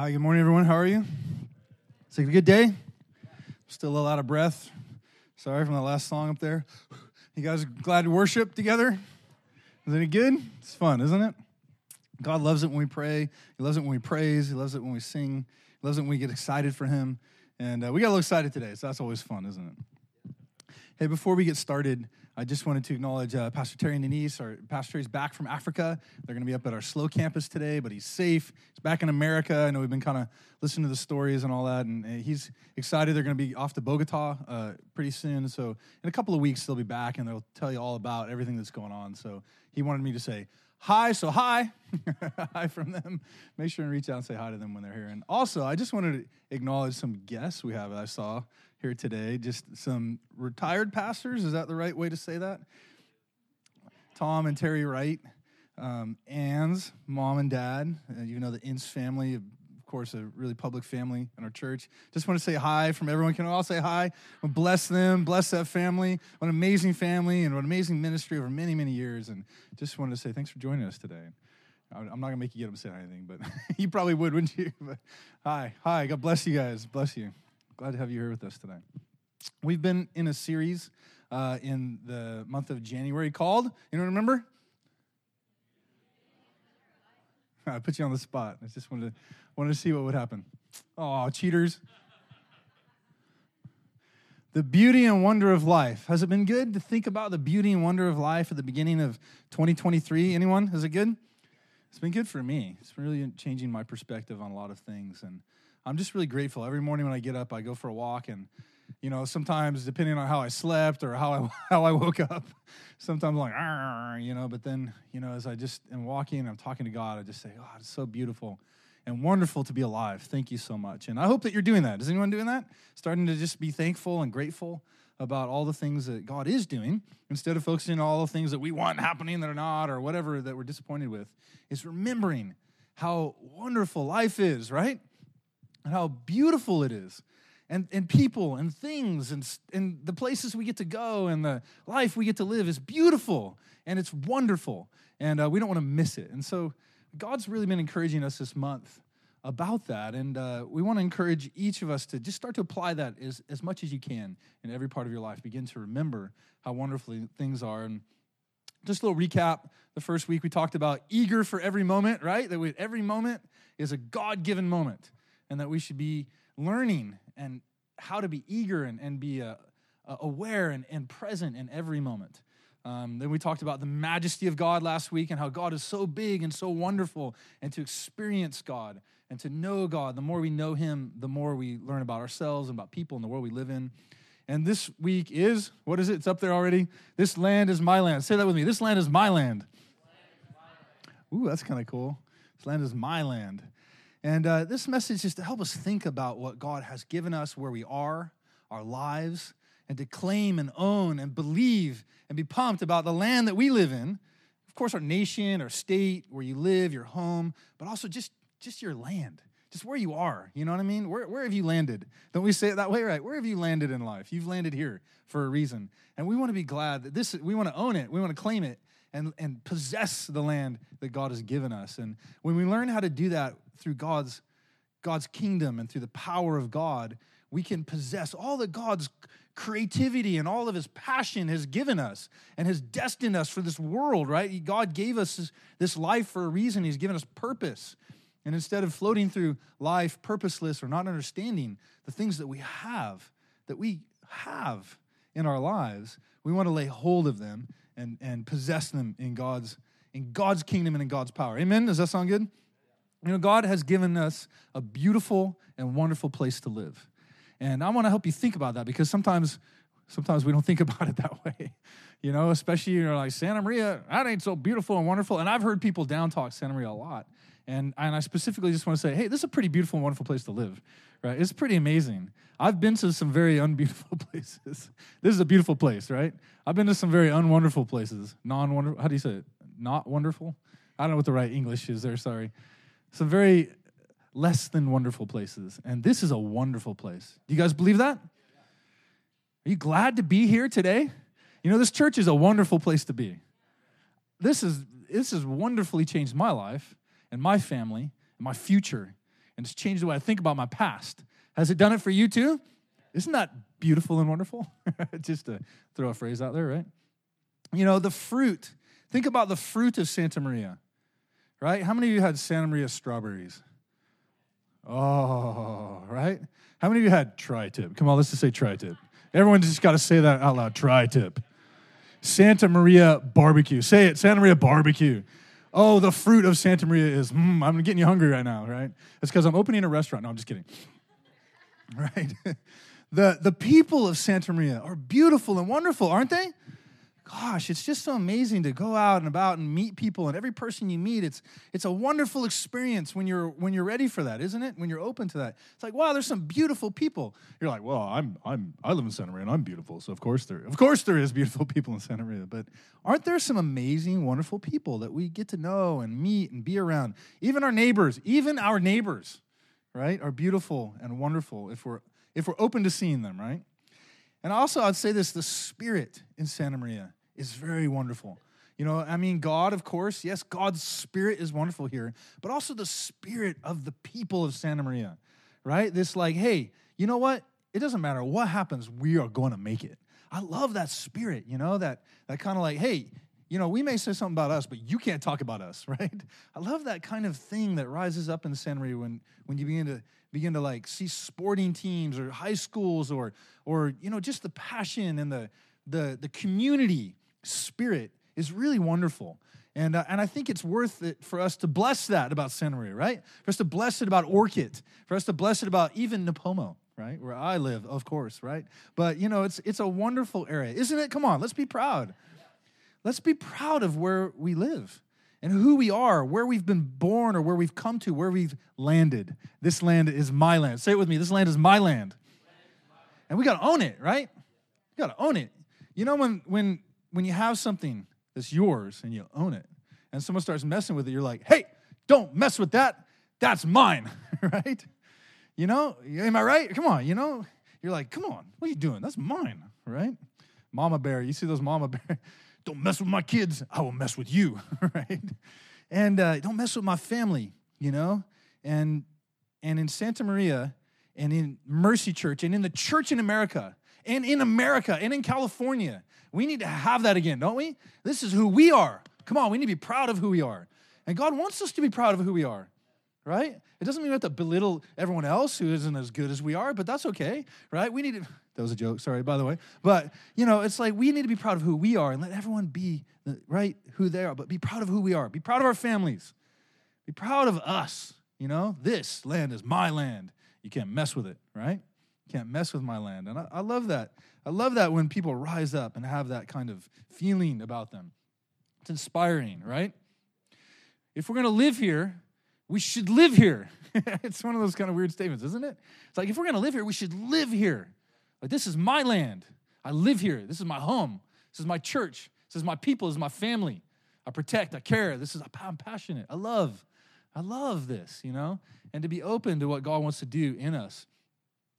Hi, good morning, everyone. How are you? It's a good day. Still a little out of breath. Sorry from the last song up there. You guys glad to worship together? Is it good? It's fun, isn't it? God loves it when we pray. He loves it when we praise. He loves it when we sing. He loves it when we get excited for Him. And uh, we got a little excited today, so that's always fun, isn't it? Hey, before we get started, I just wanted to acknowledge uh, Pastor Terry Denise. Our Pastor Terry's back from Africa. They're going to be up at our SLO campus today, but he's safe. He's back in America. I know we've been kind of listening to the stories and all that, and he's excited. They're going to be off to Bogota uh, pretty soon. So in a couple of weeks, they'll be back, and they'll tell you all about everything that's going on. So he wanted me to say hi. So hi, hi from them. Make sure and reach out and say hi to them when they're here. And also, I just wanted to acknowledge some guests we have. I saw here today. Just some retired pastors. Is that the right way to say that? Tom and Terry Wright, um, Ann's mom and dad. Uh, you know the Ince family, of course, a really public family in our church. Just want to say hi from everyone. Can we all say hi? bless them, bless that family. What an amazing family and what an amazing ministry over many, many years. And just wanted to say thanks for joining us today. I'm not gonna make you get upset or anything, but you probably would, wouldn't you? But hi, hi. God bless you guys. Bless you. Glad to have you here with us today. We've been in a series uh, in the month of January called, you remember? I put you on the spot. I just wanted to, wanted to see what would happen. Oh, cheaters. the beauty and wonder of life. Has it been good to think about the beauty and wonder of life at the beginning of 2023? Anyone? Is it good? It's been good for me. It's really changing my perspective on a lot of things. And I'm just really grateful. Every morning when I get up, I go for a walk, and you know, sometimes depending on how I slept or how I how I woke up, sometimes I'm like, you know. But then, you know, as I just am walking, I'm talking to God. I just say, God, it's so beautiful and wonderful to be alive. Thank you so much. And I hope that you're doing that. Is anyone doing that? Starting to just be thankful and grateful about all the things that God is doing instead of focusing on all the things that we want happening that are not or whatever that we're disappointed with. Is remembering how wonderful life is, right? And how beautiful it is. And, and people and things and, and the places we get to go and the life we get to live is beautiful and it's wonderful. And uh, we don't want to miss it. And so God's really been encouraging us this month about that. And uh, we want to encourage each of us to just start to apply that as, as much as you can in every part of your life. Begin to remember how wonderfully things are. And just a little recap. The first week we talked about eager for every moment, right? That we, every moment is a God given moment and that we should be learning and how to be eager and, and be uh, uh, aware and, and present in every moment. Um, then we talked about the majesty of God last week and how God is so big and so wonderful, and to experience God and to know God. The more we know Him, the more we learn about ourselves and about people and the world we live in. And this week is what is it? It's up there already. This land is my land. Say that with me. This land is my land. Ooh, that's kind of cool. This land is my land. And uh, this message is to help us think about what God has given us, where we are, our lives, and to claim and own and believe and be pumped about the land that we live in. Of course, our nation, our state, where you live, your home, but also just, just your land, just where you are. You know what I mean? Where, where have you landed? Don't we say it that way, right? Where have you landed in life? You've landed here for a reason. And we want to be glad that this, we want to own it, we want to claim it, and, and possess the land that God has given us. And when we learn how to do that through God's, God's kingdom and through the power of God, we can possess all that God's creativity and all of his passion has given us and has destined us for this world, right? God gave us this, life for a reason. He's given us purpose. And instead of floating through life purposeless or not understanding the things that we have, that we have in our lives, we want to lay hold of them and, and possess them in God's in God's kingdom and in God's power. Amen. Does that sound good? You know, God has given us a beautiful and wonderful place to live. And I want to help you think about that because sometimes sometimes we don't think about it that way. You know, especially you're like Santa Maria, that ain't so beautiful and wonderful. And I've heard people down talk Santa Maria a lot. And, and I specifically just want to say, hey, this is a pretty beautiful and wonderful place to live, right? It's pretty amazing. I've been to some very unbeautiful places. This is a beautiful place, right? I've been to some very unwonderful places. Non wonderful, how do you say it? Not wonderful? I don't know what the right English is there, sorry. Some very less than wonderful places. And this is a wonderful place. Do you guys believe that? Are you glad to be here today? You know, this church is a wonderful place to be. This is this has wonderfully changed my life and my family and my future. and it's changed the way I think about my past. Has it done it for you too? Isn't that beautiful and wonderful? Just to throw a phrase out there, right? You know, the fruit. Think about the fruit of Santa Maria, right? How many of you had Santa Maria strawberries? Oh, right? How many of you had tri tip? Come on, let's just say tri tip. Everyone just got to say that out loud tri tip. Santa Maria barbecue. Say it, Santa Maria barbecue. Oh, the fruit of Santa Maria is, mm, I'm getting you hungry right now, right? It's because I'm opening a restaurant. No, I'm just kidding. Right? The, the people of Santa Maria are beautiful and wonderful, aren't they? Gosh, it's just so amazing to go out and about and meet people, and every person you meet, it's it's a wonderful experience when you're when you're ready for that, isn't it? When you're open to that, it's like wow, there's some beautiful people. You're like, well, I'm I'm I live in Santa Maria and I'm beautiful, so of course there of course there is beautiful people in Santa Maria. But aren't there some amazing, wonderful people that we get to know and meet and be around? Even our neighbors, even our neighbors, right, are beautiful and wonderful if we're if we're open to seeing them, right? And also, I'd say this: the spirit in Santa Maria is very wonderful. You know, I mean, God, of course, yes, God's spirit is wonderful here, but also the spirit of the people of Santa Maria, right? This, like, hey, you know what? It doesn't matter what happens, we are going to make it. I love that spirit, you know, that, that kind of like, hey, you know, we may say something about us, but you can't talk about us, right? I love that kind of thing that rises up in Santa Maria when, when you begin to begin to like see sporting teams or high schools or or you know just the passion and the the the community spirit is really wonderful. And, uh, and I think it's worth it for us to bless that about Santa Maria, right? For us to bless it about Orcutt, for us to bless it about even Nipomo, right? Where I live, of course, right? But, you know, it's, it's a wonderful area, isn't it? Come on, let's be proud. Let's be proud of where we live and who we are, where we've been born or where we've come to, where we've landed. This land is my land. Say it with me this land is my land. And we got to own it, right? You got to own it. You know, when, when when you have something that's yours and you own it, and someone starts messing with it, you're like, hey, don't mess with that. That's mine, right? You know, am I right? Come on, you know, you're like, come on, what are you doing? That's mine, right? Mama bear, you see those mama bear? Don't mess with my kids. I will mess with you, right? And uh, don't mess with my family, you know. And and in Santa Maria, and in Mercy Church, and in the church in America, and in America, and in California, we need to have that again, don't we? This is who we are. Come on, we need to be proud of who we are. And God wants us to be proud of who we are, right? It doesn't mean we have to belittle everyone else who isn't as good as we are, but that's okay, right? We need to, that was a joke, sorry, by the way. But, you know, it's like we need to be proud of who we are and let everyone be, right, who they are, but be proud of who we are. Be proud of our families. Be proud of us, you know? This land is my land. You can't mess with it, right? Can't mess with my land. And I, I, love that. I love that when people rise up and have that kind of feeling about them. It's inspiring, right? If we're going to live here, we should live here. it's one of those kind of weird statements, isn't it? It's like if we're going to live here, we should live here. Like this is my land. I live here. This is my home. This is my church. This is my people. This is my family. I protect. I care. This is I'm passionate. I love. I love this, you know, and to be open to what God wants to do in us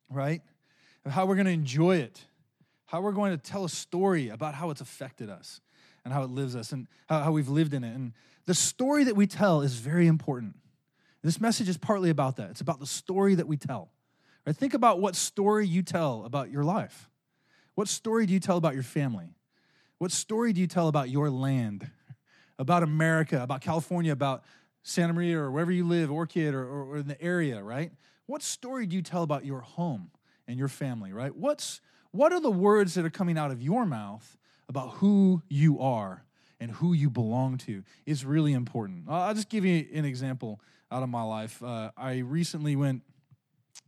right? Of how we're going to enjoy it, how we're going to tell a story about how it's affected us and how it lives us and how, how we've lived in it. And the story that we tell is very important. This message is partly about that. It's about the story that we tell. Right? Think about what story you tell about your life. What story do you tell about your family? What story do you tell about your land, about America, about California, about Santa Maria or wherever you live, Orcutt or, or, or in the area, right? What story do you tell about your home and your family, right? What's what are the words that are coming out of your mouth about who you are and who you belong to is really important. I'll just give you an example out of my life. Uh, I recently went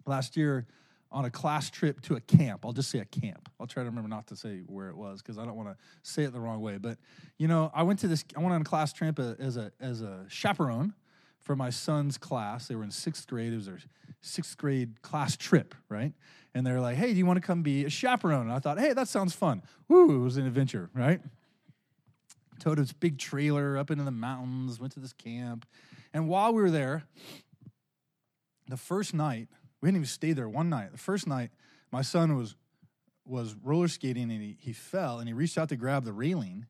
last year on a class trip to a camp. I'll just say a camp. I'll try to remember not to say where it was because I don't want to say it the wrong way. But you know, I went to this. I went on a class trip as a as a chaperone for my son's class. They were in sixth grade. It was their sixth grade class trip, right? And they're like, hey, do you want to come be a chaperone? And I thought, hey, that sounds fun. Woo, it was an adventure, right? Towed this big trailer up into the mountains, went to this camp. And while we were there, the first night, we didn't even stay there one night. The first night, my son was was roller skating and he, he fell and he reached out to grab the railing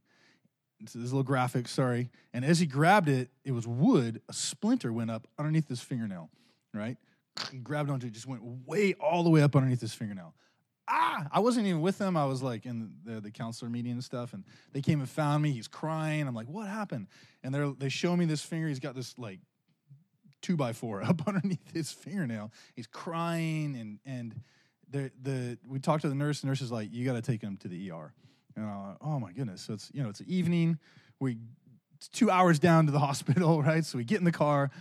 this little graphic, sorry. And as he grabbed it, it was wood. A splinter went up underneath his fingernail, right? He grabbed onto it, just went way all the way up underneath his fingernail. Ah! I wasn't even with them. I was like in the, the counselor meeting and stuff, and they came and found me. He's crying. I'm like, what happened? And they they show me this finger. He's got this like two by four up underneath his fingernail. He's crying, and and the the we talked to the nurse. The nurse is like, you got to take him to the ER. And I'm like, oh my goodness. So it's you know it's evening. We it's two hours down to the hospital, right? So we get in the car,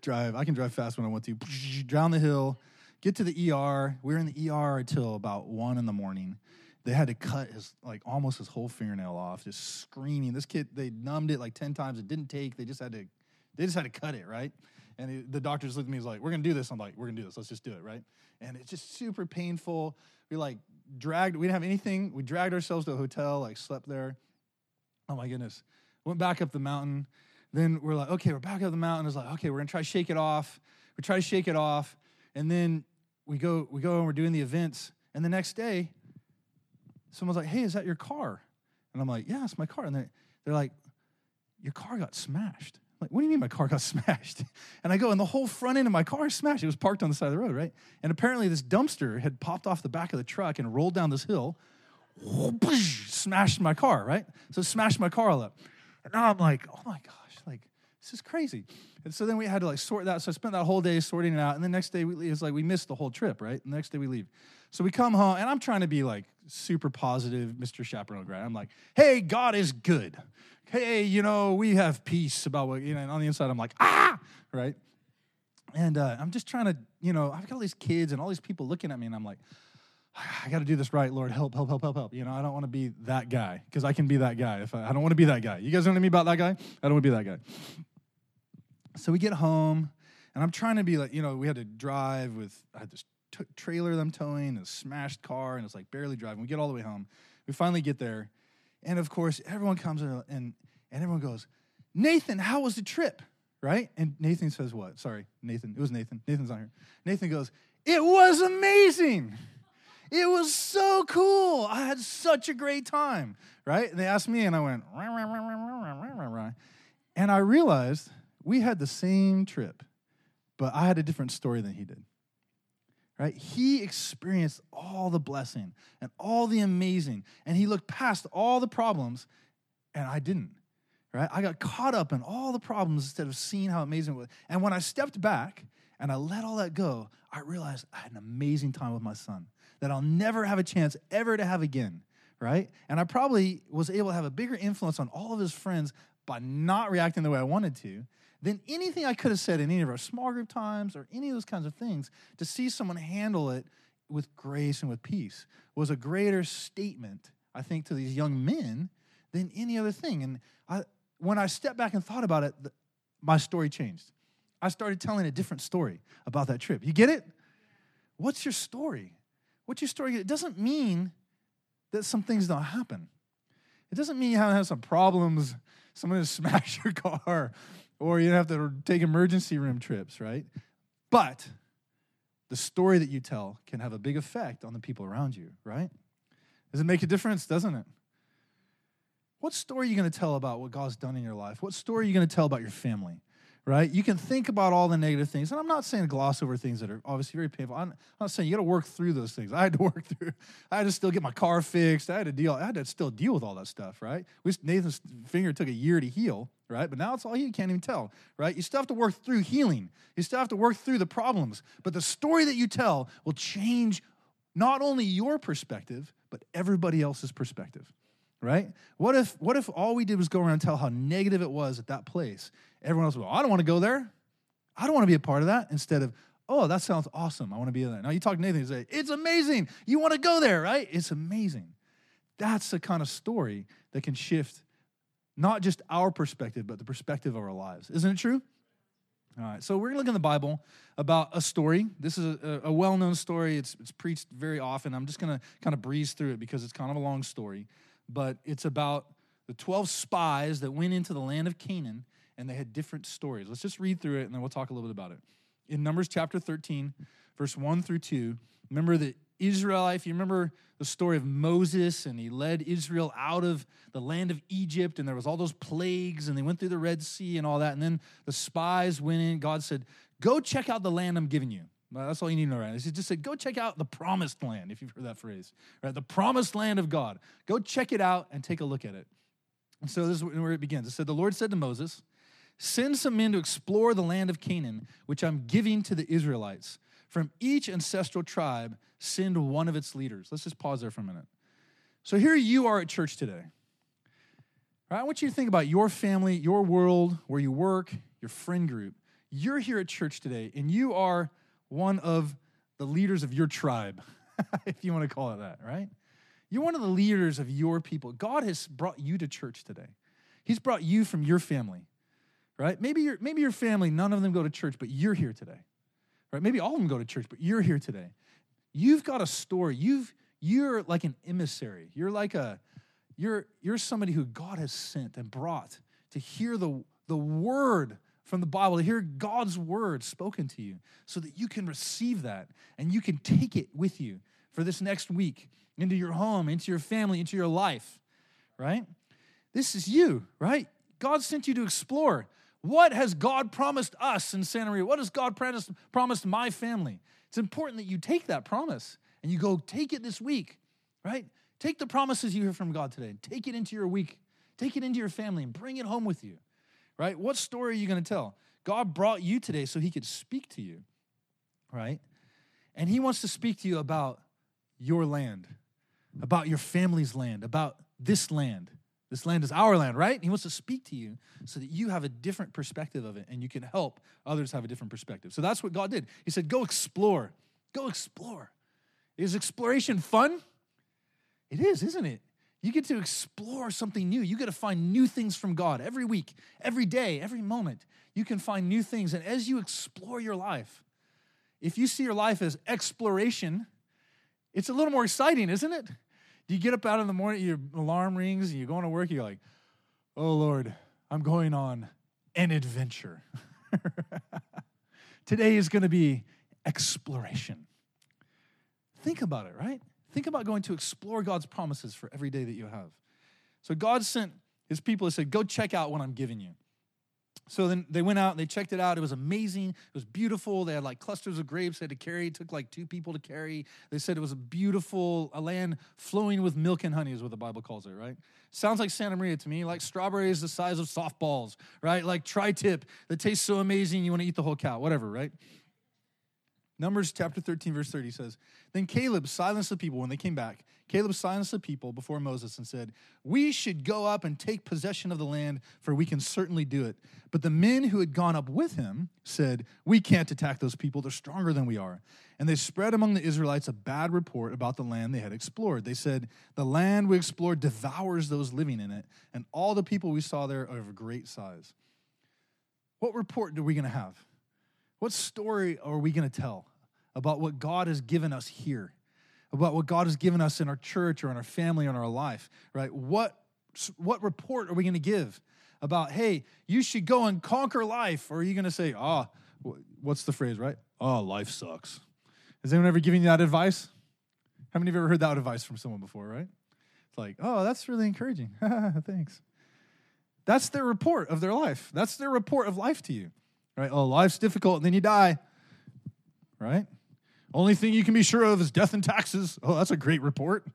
drive. I can drive fast when I want to. Down the hill, get to the ER. We are in the ER until about one in the morning. They had to cut his like almost his whole fingernail off, just screaming. This kid, they numbed it like ten times. It didn't take. They just had to, they just had to cut it, right? And the doctor just looked at me. He's like, "We're gonna do this." I'm like, "We're gonna do this. Let's just do it, right?" And it's just super painful. We like dragged. We didn't have anything. We dragged ourselves to a hotel. Like slept there. Oh my goodness. Went back up the mountain. Then we're like, okay, we're back up the mountain. It's like, okay, we're gonna try to shake it off. We try to shake it off, and then we go, we go and we're doing the events. And the next day, someone's like, hey, is that your car? And I'm like, yeah, it's my car. And they're, they're like, your car got smashed. Like, what do you mean my car got smashed? And I go, and the whole front end of my car is smashed. It was parked on the side of the road, right? And apparently this dumpster had popped off the back of the truck and rolled down this hill, smashed my car, right? So smashed my car all up. And now I'm like, oh my gosh, like this is crazy. And so then we had to like sort that. So I spent that whole day sorting it out. And the next day we leave. It's like we missed the whole trip, right? The next day we leave. So we come home, and I'm trying to be like super positive, Mr. Chaperone, right? I'm like, hey, God is good. Hey, you know, we have peace about what, you know, and on the inside, I'm like, ah, right? And uh, I'm just trying to, you know, I've got all these kids and all these people looking at me, and I'm like, I got to do this right, Lord. Help, help, help, help, help. You know, I don't want to be that guy because I can be that guy. If I, I don't want to be that guy. You guys know what I mean about that guy? I don't want to be that guy. So we get home, and I'm trying to be like, you know, we had to drive with, I had this t- trailer that I'm towing, a smashed car, and it's like barely driving. We get all the way home. We finally get there. And of course, everyone comes in and, and everyone goes, Nathan, how was the trip? Right? And Nathan says, What? Sorry, Nathan. It was Nathan. Nathan's not here. Nathan goes, It was amazing. It was so cool. I had such a great time, right? And they asked me, and I went, and I realized we had the same trip, but I had a different story than he did. Right? He experienced all the blessing and all the amazing, and he looked past all the problems, and I didn't. Right? I got caught up in all the problems instead of seeing how amazing it was. And when I stepped back and I let all that go, I realized I had an amazing time with my son that I'll never have a chance ever to have again, right? And I probably was able to have a bigger influence on all of his friends by not reacting the way I wanted to than anything I could have said in any of our small group times or any of those kinds of things. To see someone handle it with grace and with peace was a greater statement, I think, to these young men than any other thing. And I, when I stepped back and thought about it, my story changed. I started telling a different story about that trip. You get it? What's your story? What's your story? It doesn't mean that some things don't happen. It doesn't mean you haven't had some problems, someone has smashed your car, or you have to take emergency room trips, right? But the story that you tell can have a big effect on the people around you, right? Does it make a difference? Doesn't it? What story are you going to tell about what God's done in your life? What story are you going to tell about your family? right? You can think about all the negative things. And I'm not saying gloss over things that are obviously very painful. I'm not saying you got to work through those things. I had to work through, I had to still get my car fixed. I had to deal, I had to still deal with all that stuff, right? Nathan's finger took a year to heal, right? But now it's all you can't even tell, right? You still have to work through healing. You still have to work through the problems. But the story that you tell will change not only your perspective, but everybody else's perspective right? What if what if all we did was go around and tell how negative it was at that place? Everyone else go, I don't want to go there. I don't want to be a part of that. Instead of, oh, that sounds awesome. I want to be there. Now you talk to Nathan and say, it's amazing. You want to go there, right? It's amazing. That's the kind of story that can shift not just our perspective, but the perspective of our lives. Isn't it true? All right, so we're going to look in the Bible about a story. This is a, a well known story, it's, it's preached very often. I'm just going to kind of breeze through it because it's kind of a long story but it's about the 12 spies that went into the land of Canaan and they had different stories. Let's just read through it and then we'll talk a little bit about it. In Numbers chapter 13, verse 1 through 2, remember that Israelite. If you remember the story of Moses and he led Israel out of the land of Egypt and there was all those plagues and they went through the Red Sea and all that. And then the spies went in. God said, Go check out the land I'm giving you. That's all you need to know, right? He just said, Go check out the promised land, if you've heard that phrase, right? The promised land of God. Go check it out and take a look at it. And so this is where it begins. It said, The Lord said to Moses, Send some men to explore the land of Canaan, which I'm giving to the Israelites. From each ancestral tribe, send one of its leaders. Let's just pause there for a minute. So here you are at church today. Right? I want you to think about your family, your world, where you work, your friend group. You're here at church today, and you are one of the leaders of your tribe, if you want to call it that, right? You're one of the leaders of your people. God has brought you to church today. He's brought you from your family, right? Maybe your maybe your family, none of them go to church, but you're here today. Right? Maybe all of them go to church, but you're here today. You've got a story. You've you're like an emissary. You're like a you're you're somebody who God has sent and brought to hear the the word from the Bible, to hear God's word spoken to you, so that you can receive that and you can take it with you for this next week into your home, into your family, into your life, right? This is you, right? God sent you to explore. What has God promised us in Santa Maria? What has God promised, promised my family? It's important that you take that promise and you go take it this week, right? Take the promises you hear from God today, take it into your week, take it into your family, and bring it home with you, right? What story are you going to tell? God brought you today so he could speak to you, right? And he wants to speak to you about your land, about your family's land, about this land. This land is our land, right? He wants to speak to you so that you have a different perspective of it and you can help others have a different perspective. So that's what God did. He said, Go explore. Go explore. Is exploration fun? It is, isn't it? You get to explore something new. You get to find new things from God every week, every day, every moment. You can find new things. And as you explore your life, if you see your life as exploration, it's a little more exciting, isn't it? Do you get up out in the morning, your alarm rings, and you're going to work, you're like, oh Lord, I'm going on an adventure. Today is going to be exploration. Think about it, right? Think about going to explore God's promises for every day that you have. So God sent his people and said, Go check out what I'm giving you. So then they went out and they checked it out. It was amazing. It was beautiful. They had like clusters of grapes they had to carry. It took like two people to carry. They said it was a beautiful, a land flowing with milk and honey, is what the Bible calls it, right? Sounds like Santa Maria to me, like strawberries the size of softballs, right? Like tri tip that tastes so amazing you want to eat the whole cow, whatever, right? Numbers chapter 13, verse 30 says, Then Caleb silenced the people when they came back. Caleb silenced the people before Moses and said, We should go up and take possession of the land, for we can certainly do it. But the men who had gone up with him said, We can't attack those people. They're stronger than we are. And they spread among the Israelites a bad report about the land they had explored. They said, The land we explored devours those living in it, and all the people we saw there are of great size. What report are we going to have? What story are we going to tell about what God has given us here? About what God has given us in our church or in our family or in our life, right? What, what report are we going to give about, hey, you should go and conquer life? Or are you going to say, ah, oh, what's the phrase, right? Oh, life sucks. Has anyone ever given you that advice? How many of you ever heard that advice from someone before, right? It's like, oh, that's really encouraging. Thanks. That's their report of their life. That's their report of life to you right? Oh, life's difficult and then you die, right? Only thing you can be sure of is death and taxes. Oh, that's a great report.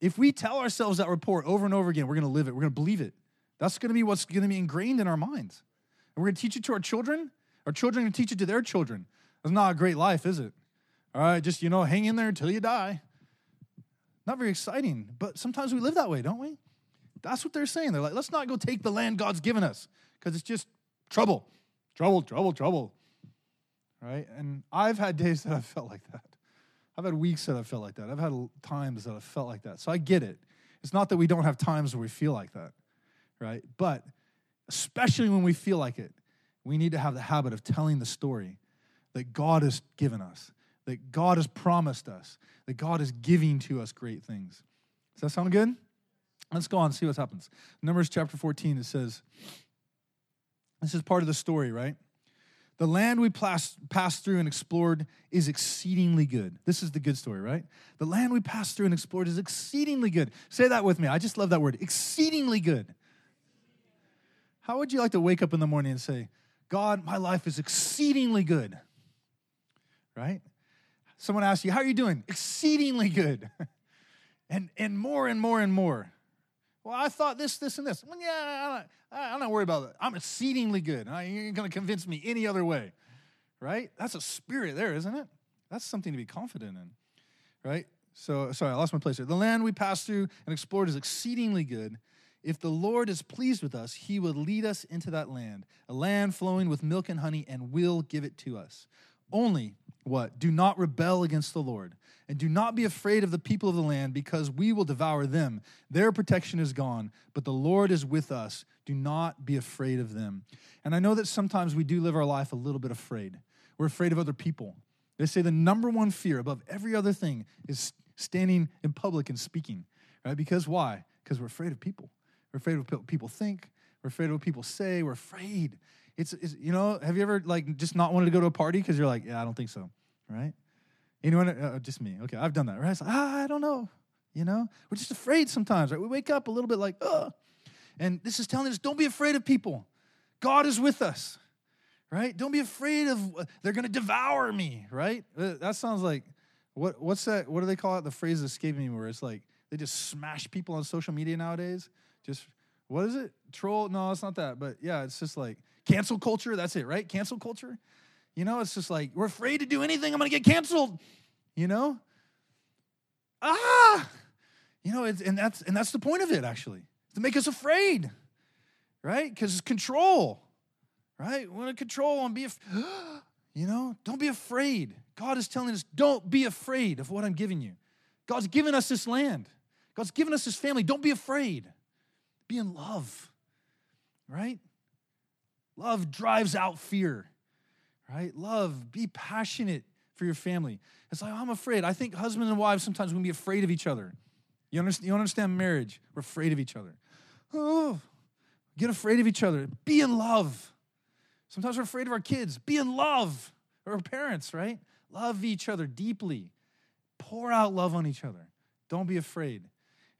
If we tell ourselves that report over and over again, we're going to live it. We're going to believe it. That's going to be what's going to be ingrained in our minds. And we're going to teach it to our children. Our children are going to teach it to their children. That's not a great life, is it? All right, just, you know, hang in there until you die. Not very exciting, but sometimes we live that way, don't we? That's what they're saying. They're like, let's not go take the land God's given us because it's just trouble, trouble, trouble, trouble. Right? And I've had days that I've felt like that. I've had weeks that I've felt like that. I've had times that I've felt like that. So I get it. It's not that we don't have times where we feel like that, right? But especially when we feel like it, we need to have the habit of telling the story that God has given us, that God has promised us, that God is giving to us great things. Does that sound good? Let's go on and see what happens. Numbers chapter 14, it says, this is part of the story, right? The land we passed, through and explored is exceedingly good. This is the good story, right? The land we passed through and explored is exceedingly good. Say that with me. I just love that word exceedingly good. How would you like to wake up in the morning and say, God, my life is exceedingly good? Right? Someone asks you, How are you doing? Exceedingly good. and, and more and more and more. Well, I thought this, this, and this. Well, yeah, I'm not, worried about it. I'm exceedingly good. You ain't going to convince me any other way, right? That's a spirit there, isn't it? That's something to be confident in, right? So, sorry, I lost my place here. The land we passed through and explored is exceedingly good. If the Lord is pleased with us, he will lead us into that land, a land flowing with milk and honey, and will give it to us. Only what? Do not rebel against the Lord. And do not be afraid of the people of the land, because we will devour them. Their protection is gone, but the Lord is with us. Do not be afraid of them. And I know that sometimes we do live our life a little bit afraid. We're afraid of other people. They say the number one fear above every other thing is standing in public and speaking, right? Because why? Because we're afraid of people. We're afraid of what people think. We're afraid of what people say. We're afraid. It's, it's you know, have you ever like just not wanted to go to a party because you're like, yeah, I don't think so, right? Anyone? Uh, uh, just me. Okay, I've done that. Right? Like, ah, I don't know. You know, we're just afraid sometimes. Right? We wake up a little bit like, ugh. And this is telling us, don't be afraid of people. God is with us. Right? Don't be afraid of uh, they're going to devour me. Right? Uh, that sounds like what? What's that? What do they call it? The phrase escaping me, where it's like they just smash people on social media nowadays. Just what is it? Troll? No, it's not that. But yeah, it's just like cancel culture. That's it, right? Cancel culture. You know, it's just like, we're afraid to do anything. I'm to get canceled. You know? Ah! You know, and that's and that's the point of it actually. To make us afraid. Right? Because it's control. Right? We want to control and be af- you know, don't be afraid. God is telling us, don't be afraid of what I'm giving you. God's given us this land. God's given us this family. Don't be afraid. Be in love. Right? Love drives out fear right? Love, be passionate for your family. It's like, I'm afraid. I think husbands and wives sometimes we can be afraid of each other. You understand, you understand marriage? We're afraid of each other. Oh, get afraid of each other. Be in love. Sometimes we're afraid of our kids. Be in love. Or our parents, right? Love each other deeply. Pour out love on each other. Don't be afraid.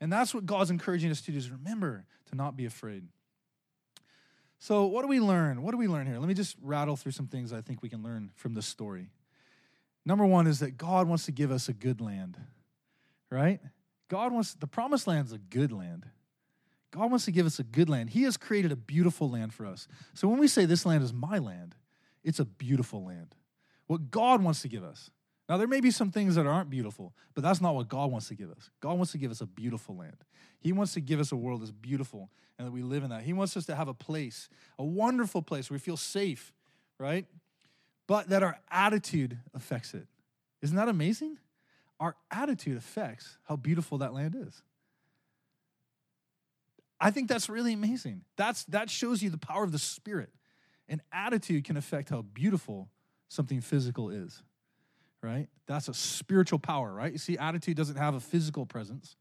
And that's what God's encouraging us to do is remember to not be afraid. So, what do we learn? What do we learn here? Let me just rattle through some things I think we can learn from this story. Number one is that God wants to give us a good land, right? God wants, the promised land is a good land. God wants to give us a good land. He has created a beautiful land for us. So when we say this land is my land, it's a beautiful land. What God wants to give us. Now, there may be some things that aren't beautiful, but that's not what God wants to give us. God wants to give us a beautiful land. He wants to give us a world that's beautiful and that we live in that. He wants us to have a place, a wonderful place where we feel safe, right? But that our attitude affects it. Isn't that amazing? Our attitude affects how beautiful that land is. I think that's really amazing. That's that shows you the power of the spirit. An attitude can affect how beautiful something physical is. Right? That's a spiritual power, right? You see attitude doesn't have a physical presence.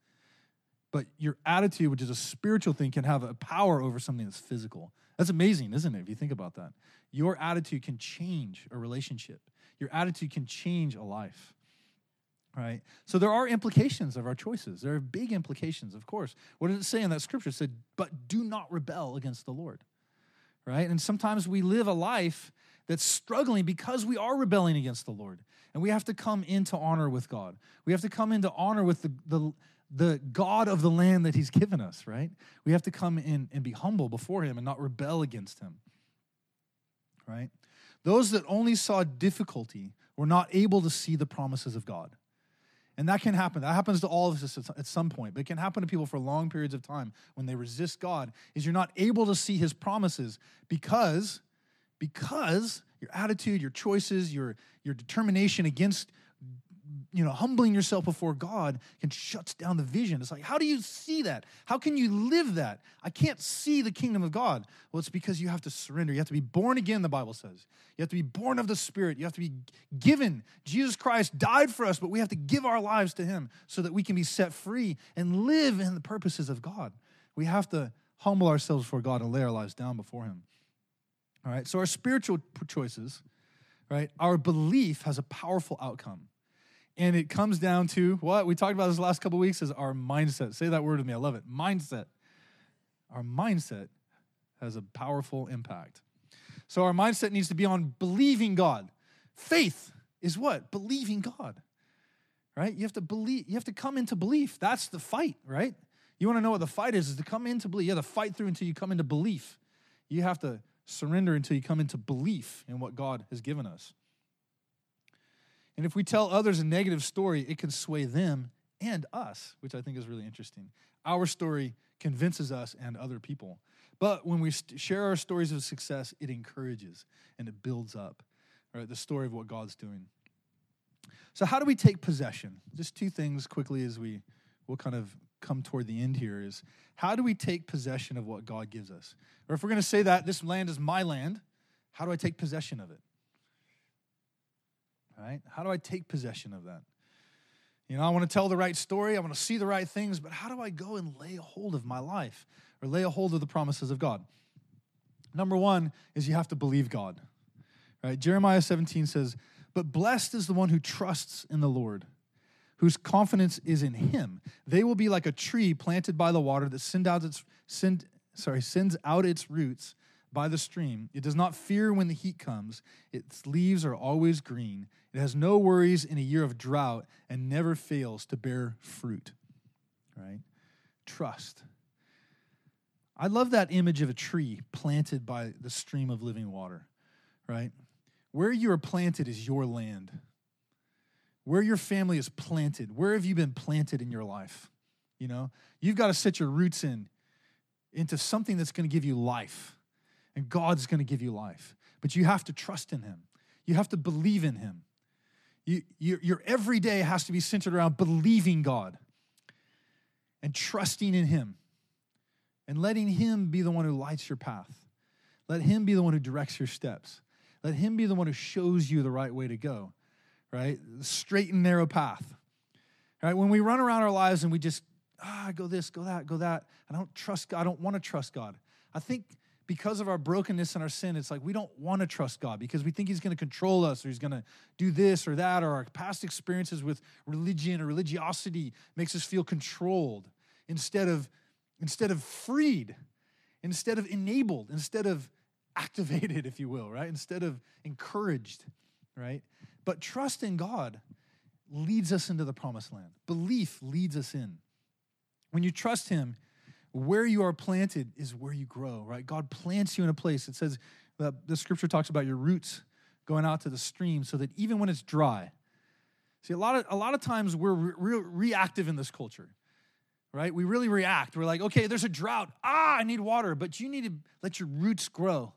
But your attitude, which is a spiritual thing, can have a power over something that's physical. That's amazing, isn't it, if you think about that? Your attitude can change a relationship, your attitude can change a life. Right? So there are implications of our choices. There are big implications, of course. What did it say in that scripture? It said, but do not rebel against the Lord. Right? And sometimes we live a life that's struggling because we are rebelling against the Lord. And we have to come into honor with God. We have to come into honor with the, the the God of the land that He's given us, right? We have to come in and be humble before Him and not rebel against Him, right? Those that only saw difficulty were not able to see the promises of God. And that can happen. That happens to all of us at some point, but it can happen to people for long periods of time when they resist God, is you're not able to see His promises because, because your attitude, your choices, your, your determination against you know, humbling yourself before God can shuts down the vision. It's like, how do you see that? How can you live that? I can't see the kingdom of God. Well, it's because you have to surrender. You have to be born again, the Bible says. You have to be born of the Spirit. You have to be given. Jesus Christ died for us, but we have to give our lives to Him so that we can be set free and live in the purposes of God. We have to humble ourselves before God and lay our lives down before Him. All right, so our spiritual choices, right? Our belief has a powerful outcome. And it comes down to what we talked about this last couple weeks is our mindset. Say that word with me. I love it. Mindset. Our mindset has a powerful impact. So our mindset needs to be on believing God. Faith is what? Believing God. Right? You have to believe, you have to come into belief. That's the fight, right? You want to know what the fight is, is to come into belief. You have to fight through until you come into belief. You have to surrender until you come into belief in what God has given us. And if we tell others a negative story, it can sway them and us, which I think is really interesting. Our story convinces us and other people. But when we share our stories of success, it encourages and it builds up right, the story of what God's doing. So, how do we take possession? Just two things quickly as we will kind of come toward the end here is how do we take possession of what God gives us? Or if we're going to say that this land is my land, how do I take possession of it? right? How do I take possession of that? You know, I want to tell the right story, I want to see the right things, but how do I go and lay a hold of my life or lay a hold of the promises of God? Number one is you have to believe God, right? Jeremiah 17 says, But blessed is the one who trusts in the Lord, whose confidence is in him. They will be like a tree planted by the water that send out its, send, sorry, sends out its roots by the stream. It does not fear when the heat comes. Its leaves are always green. It has no worries in a year of drought and never fails to bear fruit. Right? Trust. I love that image of a tree planted by the stream of living water, right? Where you are planted is your land. Where your family is planted, where have you been planted in your life? You know, you've got to set your roots in into something that's going to give you life and God's going to give you life. But you have to trust in Him, you have to believe in Him. You, your, your every day has to be centered around believing God and trusting in Him and letting Him be the one who lights your path. Let Him be the one who directs your steps. Let Him be the one who shows you the right way to go, right? Straight and narrow path. Right? When we run around our lives and we just, ah, go this, go that, go that, I don't trust God, I don't want to trust God. I think because of our brokenness and our sin, it's like we don't want to trust God because we think He's going to control us or He's going to do this or that, or our past experiences with religion or religiosity makes us feel controlled instead of, instead of freed, instead of enabled, instead of activated, if you will, right? Instead of encouraged, right? But trust in God leads us into the promised land. Belief leads us in. When you trust Him, where you are planted is where you grow, right? God plants you in a place. It says, the, the scripture talks about your roots going out to the stream so that even when it's dry, see, a lot of, a lot of times we're re- reactive in this culture, right? We really react. We're like, okay, there's a drought. Ah, I need water. But you need to let your roots grow,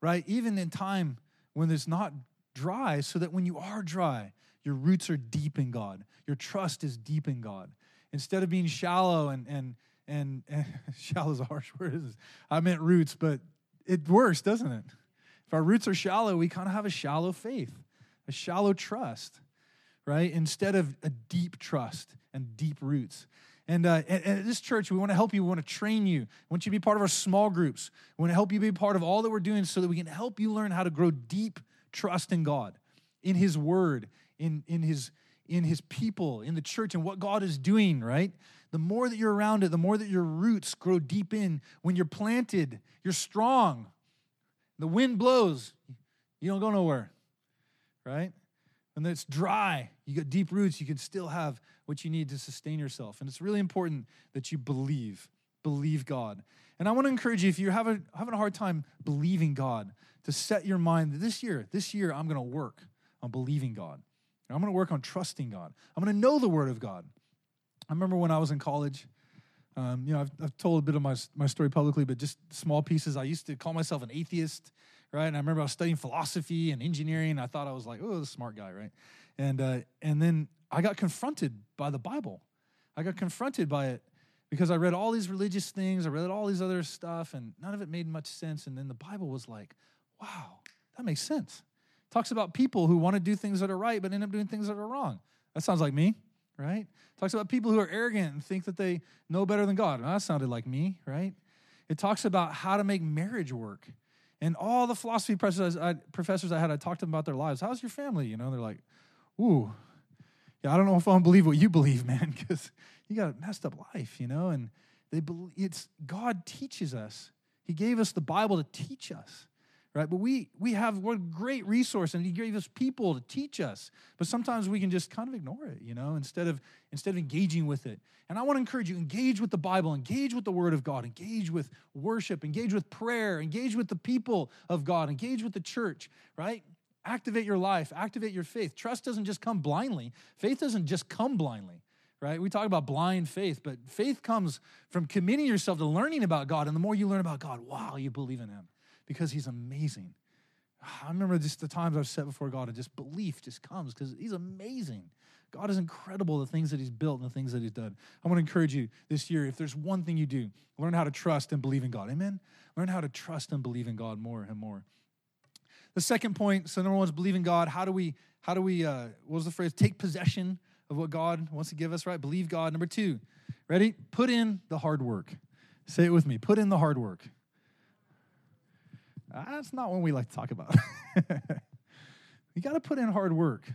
right? Even in time when there's not dry, so that when you are dry, your roots are deep in God. Your trust is deep in God. Instead of being shallow and, and, and, and shallow is a harsh word. I meant roots, but it works, doesn't it? If our roots are shallow, we kind of have a shallow faith, a shallow trust, right? Instead of a deep trust and deep roots. And, uh, and, and, at this church, we want to help you. We want to train you. We want you to be part of our small groups. We want to help you be part of all that we're doing so that we can help you learn how to grow deep trust in God, in His Word, in, in, his, in His people, in the church, and what God is doing, right? the more that you're around it, the more that your roots grow deep in. When you're planted, you're strong. The wind blows, you don't go nowhere, right? When it's dry, you got deep roots, you can still have what you need to sustain yourself. And it's really important that you believe, believe God. And I want to encourage you, if you're having, having a hard time believing God, to set your mind that this year, this year, I'm going to work on believing God. I'm going to work on trusting God. I'm going to know the Word of God. I remember when I was in college, um, you know, I've, I've, told a bit of my, my story publicly, but just small pieces. I used to call myself an atheist, right? And I remember I was studying philosophy and engineering. And I thought I was like, oh, the smart guy, right? And, uh, and then I got confronted by the Bible. I got confronted by it because I read all these religious things, I read all these other stuff, and none of it made much sense. And then the Bible was like, wow, that makes sense. Talks about people who want to do things that are right, but end up doing things that are wrong. That sounds like me right? Talks about people who are arrogant and think that they know better than God. That sounded like me, right? It talks about how to make marriage work And all the philosophy professors I, professors I had, I talked to them about their lives. How's your family? You know, they're like, ooh, yeah, I don't know if I believe what you believe, man, because you got a messed up life, you know. And they believe it's God teaches us. He gave us the Bible to teach us right? But we we have one great resource, and He gave us people to teach us. But sometimes we can just kind of ignore it, you know, instead of instead of engaging with it. And I want to encourage you: engage with the Bible, engage with the Word of God, engage with worship, engage with prayer, engage with the people of God, engage with the church, right? Activate your life, activate your faith. Trust doesn't just come blindly. Faith doesn't just come blindly right? We talk about blind faith, but faith comes from committing yourself to learning about God. And the more you learn about God, wow, you believe in Him because he's amazing. I remember just the times I've set before God and just belief just comes because he's amazing. God is incredible, the things that he's built and the things that he's done. I want to encourage you this year, if there's one thing you do, learn how to trust and believe in God. Amen? Learn how to trust and believe in God more and more. The second point, so number one is believe in God. How do we, how do we, uh, what was the phrase? Take possession of what God wants to give us, right? Believe God. Number two, ready? Put in the hard work. Say it with me. Put in the hard work. That's not what we like to talk about. you got to put in hard work.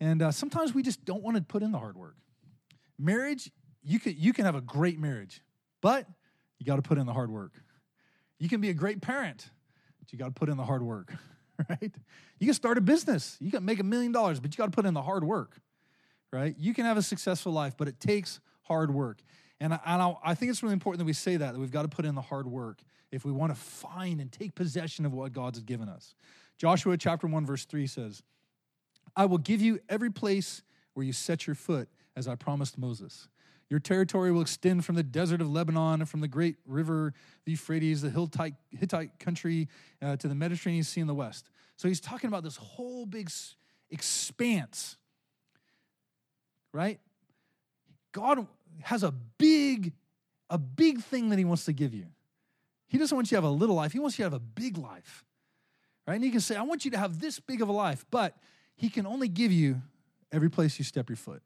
And uh, sometimes we just don't want to put in the hard work. Marriage, you can, you can have a great marriage, but you got to put in the hard work. You can be a great parent, but you got to put in the hard work, right? You can start a business, you can make a million dollars, but you got to put in the hard work, right? You can have a successful life, but it takes hard work. And I, and I, I think it's really important that we say that, that we've got to put in the hard work if we want to find and take possession of what God's given us. Joshua chapter 1, verse 3 says, I will give you every place where you set your foot, as I promised Moses. Your territory will extend from the desert of Lebanon, from the great river, the Euphrates, the Hittite, country, uh, to the Mediterranean Sea in the west. So he's talking about this whole big expanse, right? God has a big, a big thing that he wants to give you. He doesn't want you to have a little life, He wants you to have a big life. Right? And He can say, I want you to have this big of a life, but He can only give you every place you step your foot.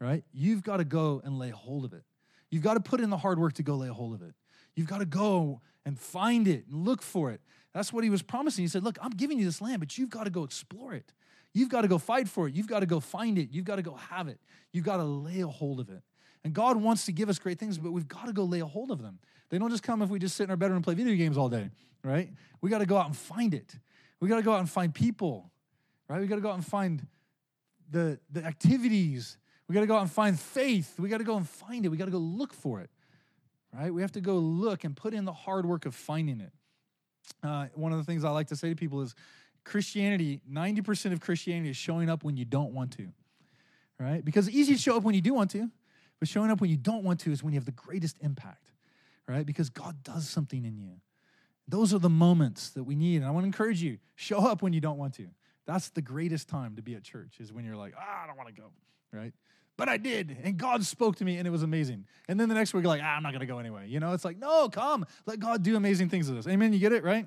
Right? You've got to go and lay hold of it. You've got to put in the hard work to go lay hold of it. You've got to go and find it and look for it. That's what he was promising. He said, Look, I'm giving you this land, but you've got to go explore it. You've got to go fight for it. You've got to go find it. You've got to go have it. You've got to lay a hold of it. And God wants to give us great things, but we've got to go lay a hold of them. They don't just come if we just sit in our bedroom and play video games all day, right? We got to go out and find it. We got to go out and find people, right? We got to go out and find the, the activities. We got to go out and find faith. We got to go and find it. We got to go look for it, right? We have to go look and put in the hard work of finding it. Uh, one of the things I like to say to people is Christianity, 90% of Christianity is showing up when you don't want to, right? Because it's easy to show up when you do want to. But showing up when you don't want to is when you have the greatest impact, right? Because God does something in you. Those are the moments that we need. And I want to encourage you show up when you don't want to. That's the greatest time to be at church, is when you're like, ah, I don't want to go, right? But I did, and God spoke to me, and it was amazing. And then the next week, you're like, ah, I'm not going to go anyway. You know, it's like, no, come. Let God do amazing things with us. Amen? You get it, right?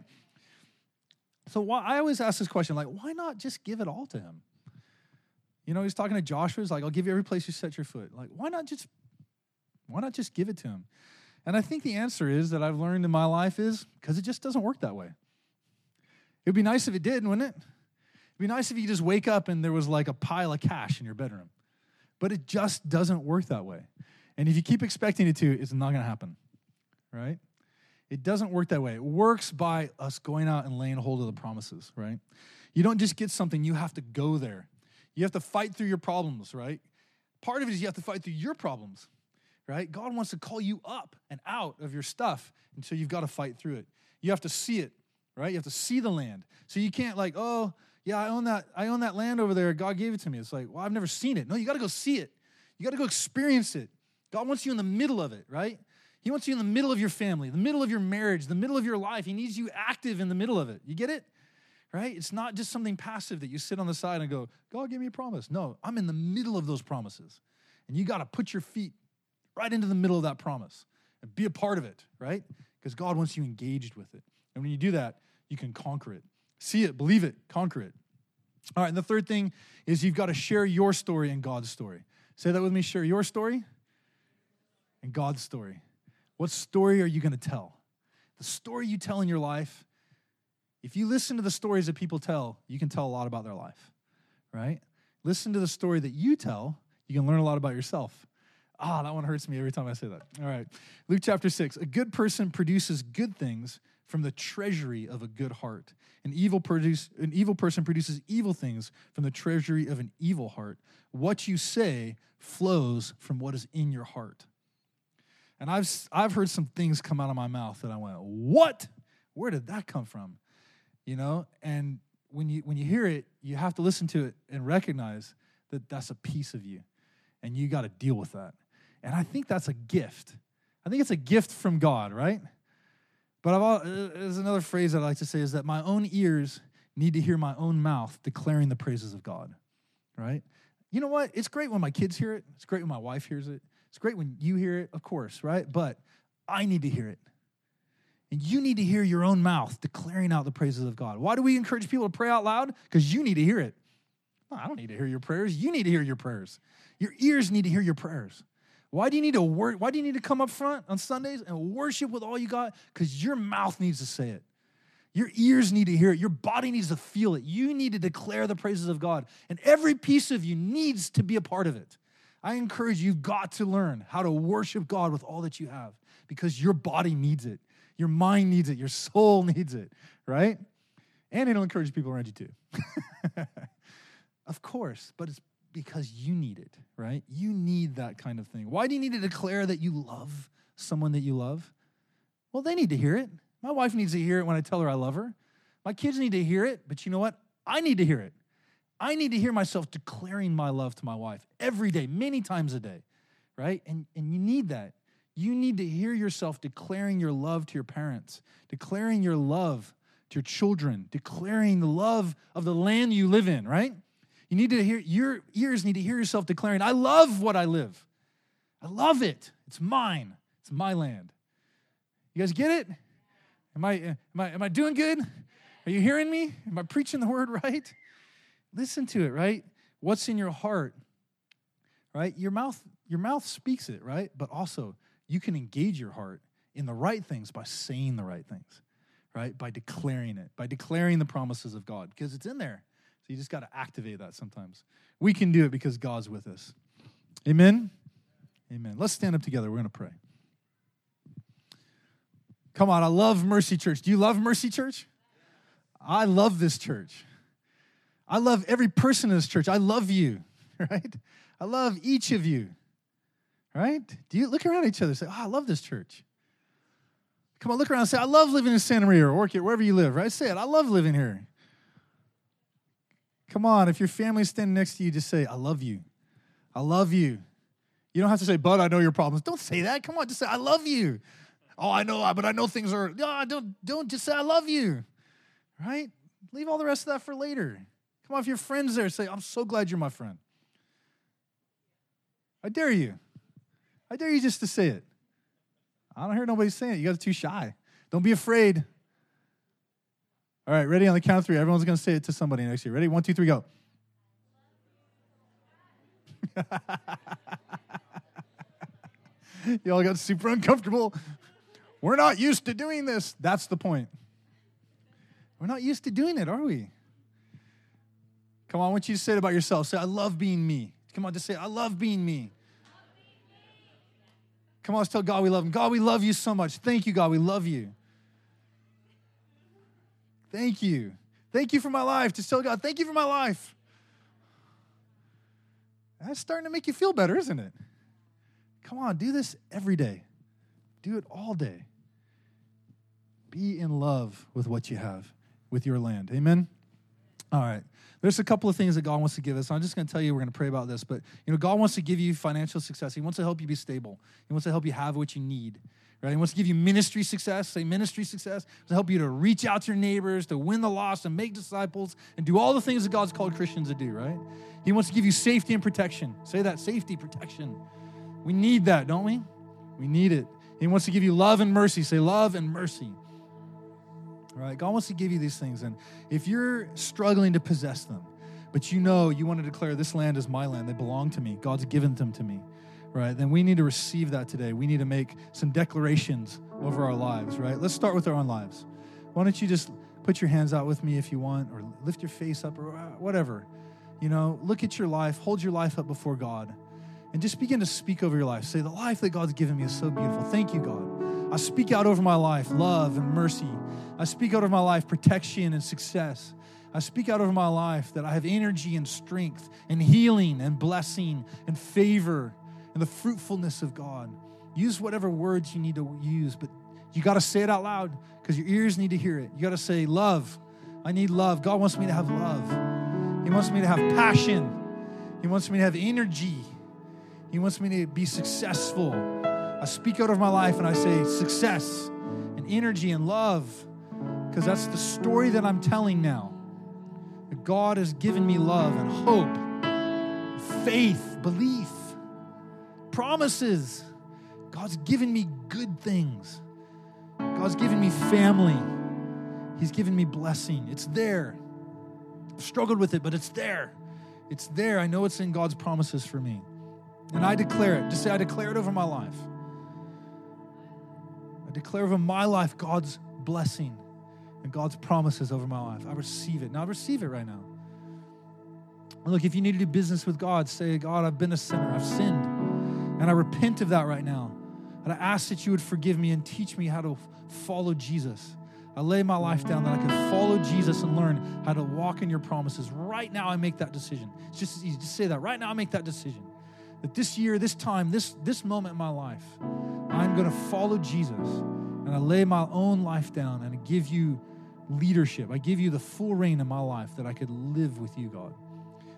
So why, I always ask this question, like, why not just give it all to Him? You know, he's talking to Joshua. He's like, I'll give you every place you set your foot. Like, why not just, why not just give it to him? And I think the answer is that I've learned in my life is because it just doesn't work that way. It'd be nice if it did, wouldn't it? It'd be nice if you just wake up and there was like a pile of cash in your bedroom. But it just doesn't work that way. And if you keep expecting it to, it's not going to happen, right? It doesn't work that way. It works by us going out and laying hold of the promises, right? You don't just get something, you have to go there. You have to fight through your problems, right? Part of it is you have to fight through your problems, right? God wants to call you up and out of your stuff, and so you've got to fight through it. You have to see it, right? You have to see the land. So you can't like, oh, yeah, I own that. I own that land over there. God gave it to me. It's like, well, I've never seen it. No, you got to go see it. You got to go experience it. God wants you in the middle of it, right? He wants you in the middle of your family, the middle of your marriage, the middle of your life. He needs you active in the middle of it. You get it? right? It's not just something passive that you sit on the side and go, God gave me a promise. No, I'm in the middle of those promises. And you got to put your feet right into the middle of that promise and be a part of it, right? Because God wants you engaged with it. And when you do that, you can conquer it. See it, believe it, conquer it. All right, and the third thing is you've got to share your story and God's story. Say that with me share your story and God's story. What story are you going to tell? The story you tell in your life If you listen to the stories that people tell, you can tell a lot about their life, right? Listen to the story that you tell, you can learn a lot about yourself. Ah, that one hurts me every time I say that. All right. Luke chapter 6. A good person produces good things from the treasury of a good heart. An evil, produce, an evil person produces evil things from the treasury of an evil heart. What you say flows from what is in your heart. And I've, I've heard some things come out of my mouth that I went, What? Where did that come from? You know, and when you when you hear it, you have to listen to it and recognize that that's a piece of you, and you got to deal with that. And I think that's a gift. I think it's a gift from God, right? But I've, uh, there's another phrase I like to say is that my own ears need to hear my own mouth declaring the praises of God, right? You know what? It's great when my kids hear it. It's great when my wife hears it. It's great when you hear it, of course, right? But I need to hear it. And you need to hear your own mouth declaring out the praises of God. Why do we encourage people to pray out loud? Because you need to hear it. I don't need to hear your prayers. You need to hear your prayers. Your ears need to hear your prayers. Why do you need to wor- Why do you need to come up front on Sundays and worship with all you got? Because your mouth needs to say it. Your ears need to hear it. Your body needs to feel it. You need to declare the praises of God. And every piece of you needs to be a part of it. I encourage you, you've got to learn how to worship God with all that you have because your body needs it. Your mind needs it. Your soul needs it, right? And it'll encourage people around you too. of course, but it's because you need it, right? You need that kind of thing. Why do you need to declare that you love someone that you love? Well, they need to hear it. My wife needs to hear it when I tell her I love her. My kids need to hear it, but you know what? I need to hear it. I need to hear myself declaring my love to my wife every day, many times a day, right? And, and you need that. You need to hear yourself declaring your love to your parents, declaring your love to your children, declaring the love of the land you live in, right? You need to hear, your ears need to hear yourself declaring, I love what I live. I love it. It's mine. It's my land. You guys get it? Am I, am I, am I doing good? Are you hearing me? Am I preaching the word right? Listen to it, right? What's in your heart, right? Your mouth, your mouth speaks it, right? But also, you can engage your heart in the right things by saying the right things, right? By declaring it, by declaring the promises of God, because it's in there. You just got to activate that sometimes. We can do it because God's with us. Amen. Amen. Let's stand up together. We're going to pray. Come on, I love Mercy Church. Do you love Mercy Church? I love this church. I love every person in this church. I love you, right? I love each of you, right? Do you look around each other and say, Oh, I love this church? Come on, look around and say, I love living in Santa Maria or wherever you live, right? Say it. I love living here. Come on, if your family's standing next to you, just say, I love you. I love you. You don't have to say, but I know your problems. Don't say that. Come on, just say, I love you. Oh, I know, but I know things are, no, don't, don't just say, I love you. Right? Leave all the rest of that for later. Come on, if your friend's there, say, I'm so glad you're my friend. I dare you. I dare you just to say it. I don't hear nobody saying it. You guys are too shy. Don't be afraid. All right, ready on the count of three. Everyone's going to say it to somebody next year. Ready? One, two, three, go. Y'all got super uncomfortable. We're not used to doing this. That's the point. We're not used to doing it, are we? Come on, want you say it about yourself. Say, I love being me. Come on, just say, I love being me. Come on, let's tell God we love Him. God, we love you so much. Thank you, God. We love you. Thank you. Thank you for my life. Just tell God, thank you for my life. That's starting to make you feel better, isn't it? Come on, do this every day. Do it all day. Be in love with what you have, with your land. Amen? All right. There's a couple of things that God wants to give us. I'm just going to tell you, we're going to pray about this. But, you know, God wants to give you financial success. He wants to help you be stable. He wants to help you have what you need. Right? He wants to give you ministry success. Say ministry success to help you to reach out to your neighbors, to win the lost, and make disciples, and do all the things that God's called Christians to do. Right? He wants to give you safety and protection. Say that safety, protection. We need that, don't we? We need it. He wants to give you love and mercy. Say love and mercy. Right? God wants to give you these things. And if you're struggling to possess them, but you know you want to declare this land is my land, they belong to me, God's given them to me, right? Then we need to receive that today. We need to make some declarations over our lives, right? Let's start with our own lives. Why don't you just put your hands out with me if you want, or lift your face up, or uh, whatever. You know, look at your life, hold your life up before God, and just begin to speak over your life. Say, The life that God's given me is so beautiful. Thank you, God. I speak out over my life love and mercy. I speak out over my life protection and success. I speak out over my life that I have energy and strength and healing and blessing and favor the fruitfulness of God. Use whatever words you need to use, but you got to say it out loud because your ears need to hear it. You got to say, Love. I need love. God wants me to have love. He wants me to have passion. He wants me to have energy. He wants me to be successful. I speak out of my life and I say success and energy and love because that's the story that I'm telling now. God has given me love and hope, faith, belief, promises. God's given me good things. God's given me family. He's given me blessing. It's there. I've struggled with it, but it's there. It's there. I know it's in God's promises for me. And I declare it. Just say, I declare it over my life. I declare over my life God's blessing and God's promises over my life. I receive it. Now I receive it right now. Look, if you need to do business with God, say, God, I've been a sinner. I've sinned. And I repent of that right now. And I ask that you would forgive me and teach me how to follow Jesus. I lay my life down that I can follow Jesus and learn how to walk in your promises. Right now, I make that decision. It's just easy. to say that. Right now, I make that decision. That this year, this time, this, this moment in my life, I'm going to follow Jesus. And I lay my own life down and I give you leadership. I give you the full reign in my life that I could live with you, God.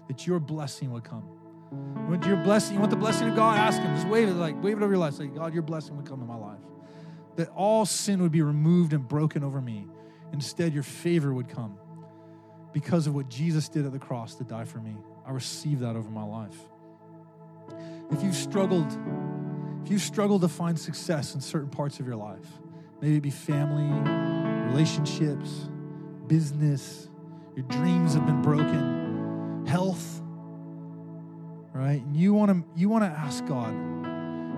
That your blessing would come. Want your blessing, you want the blessing of God? Ask Him. Just wave it, like wave it over your life. Say, God, your blessing would come in my life. That all sin would be removed and broken over me. Instead, your favor would come because of what Jesus did at the cross to die for me. I receive that over my life. If you've struggled, if you've struggled to find success in certain parts of your life, maybe it be family, relationships, business, your dreams have been broken, health, right? And you want to you want to ask God.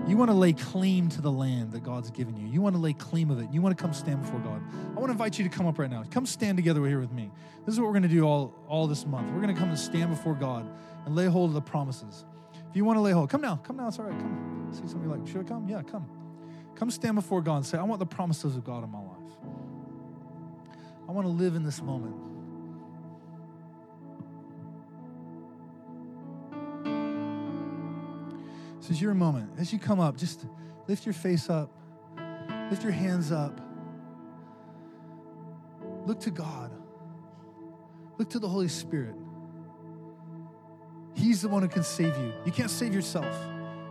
You want to lay claim to the land that God's given you. You want to lay claim of it. You want to come stand before God. I want to invite you to come up right now. Come stand together here with me. This is what we're going to do all, all this month. We're going to come and stand before God and lay hold of the promises. If you want to lay hold, come now. Come now. It's all right. Come. See somebody like, should I come? Yeah, come. Come stand before God and say, I want the promises of God in my life. I want to live in this moment. This is your moment. As you come up, just lift your face up, lift your hands up. Look to God, look to the Holy Spirit. He's the one who can save you. You can't save yourself.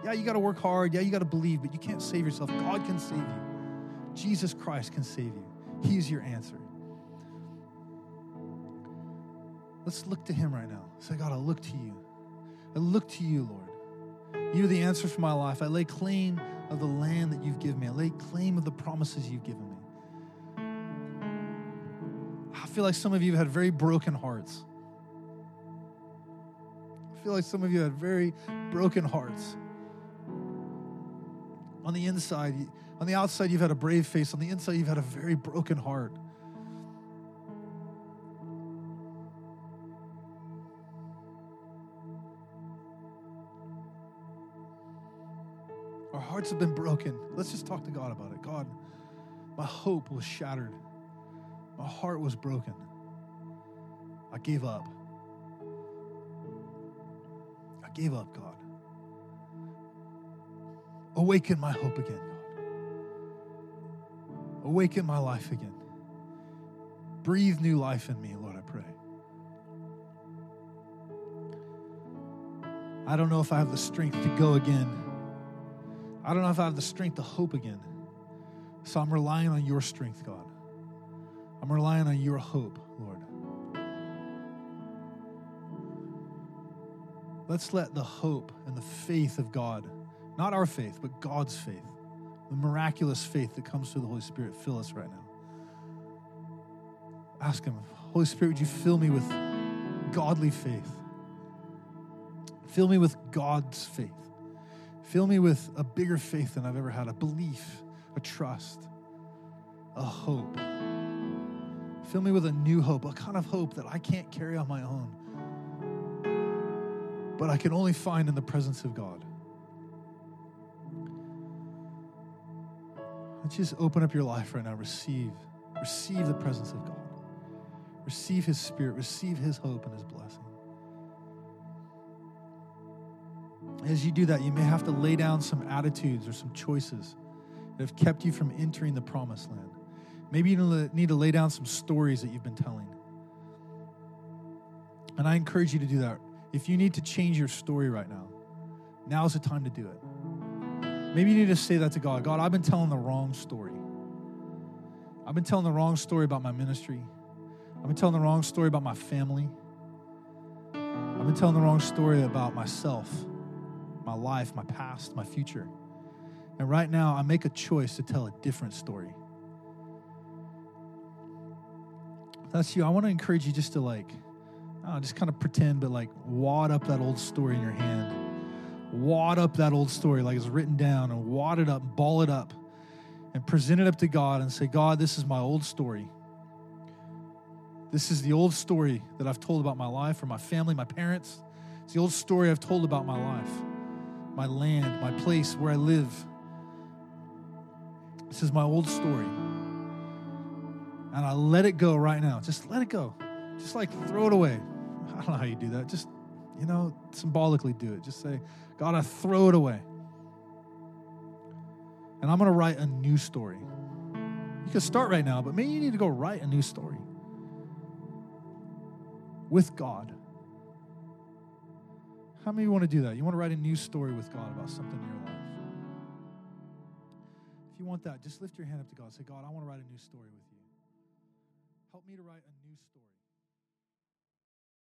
Yeah, you got to work hard. Yeah, you got to believe, but you can't save yourself. God can save you. Jesus Christ can save you. He is your answer. Let's look to Him right now. Say, God, I look to you. I look to you, Lord. You're the answer for my life. I lay claim of the land that you've given me. I lay claim of the promises you've given me. I feel like some of you have had very broken hearts. I feel like some of you had very broken hearts. On the inside, on the outside, you've had a brave face. On the inside, you've had a very broken heart. Hearts have been broken. Let's just talk to God about it. God, my hope was shattered. My heart was broken. I gave up. I gave up, God. Awaken my hope again, God. Awaken my life again. Breathe new life in me, Lord, I pray. I don't know if I have the strength to go again. I don't know if I have the strength to hope again. So I'm relying on your strength, God. I'm relying on your hope, Lord. Let's let the hope and the faith of God, not our faith, but God's faith, the miraculous faith that comes through the Holy Spirit, fill us right now. Ask Him, Holy Spirit, would you fill me with godly faith? Fill me with God's faith. Fill me with a bigger faith than I've ever had, a belief, a trust, a hope. Fill me with a new hope, a kind of hope that I can't carry on my own, but I can only find in the presence of God. Let's just open up your life right now. Receive. Receive the presence of God. Receive His Spirit. Receive His hope and His blessing. As you do that, you may have to lay down some attitudes or some choices that have kept you from entering the promised land. Maybe you need to lay down some stories that you've been telling. And I encourage you to do that. If you need to change your story right now, now is the time to do it. Maybe you need to say that to God God, I've been telling the wrong story. I've been telling the wrong story about my ministry. I've been telling the wrong story about my family. I've been telling the wrong story about myself, my life, my past, my future. And right now, I make a choice to tell a different story. If that's you. I want to encourage you just to like, just kind of pretend, but like wad up that old story in your hand. Wad up that old story like it's written down and wad it up, ball it up, and present it up to God and say, God, this is my old story. This is the old story that I've told about my life or my family, my parents. It's the old story I've told about my life, my land, my place where I live. This is my old story. And I let it go right now. Just let it go. Just like throw it away. I don't know how you do that. Just, you know, symbolically do it. Just say, God, I throw it away. And I'm going to write a new story. You can start right now, but maybe you need to go write a new story with God. How many you want to do that? You want to write a new story with God about something in your life? If you want that, just lift your hand up to God. Say, God, I want to write a new story with you. Help me to write a.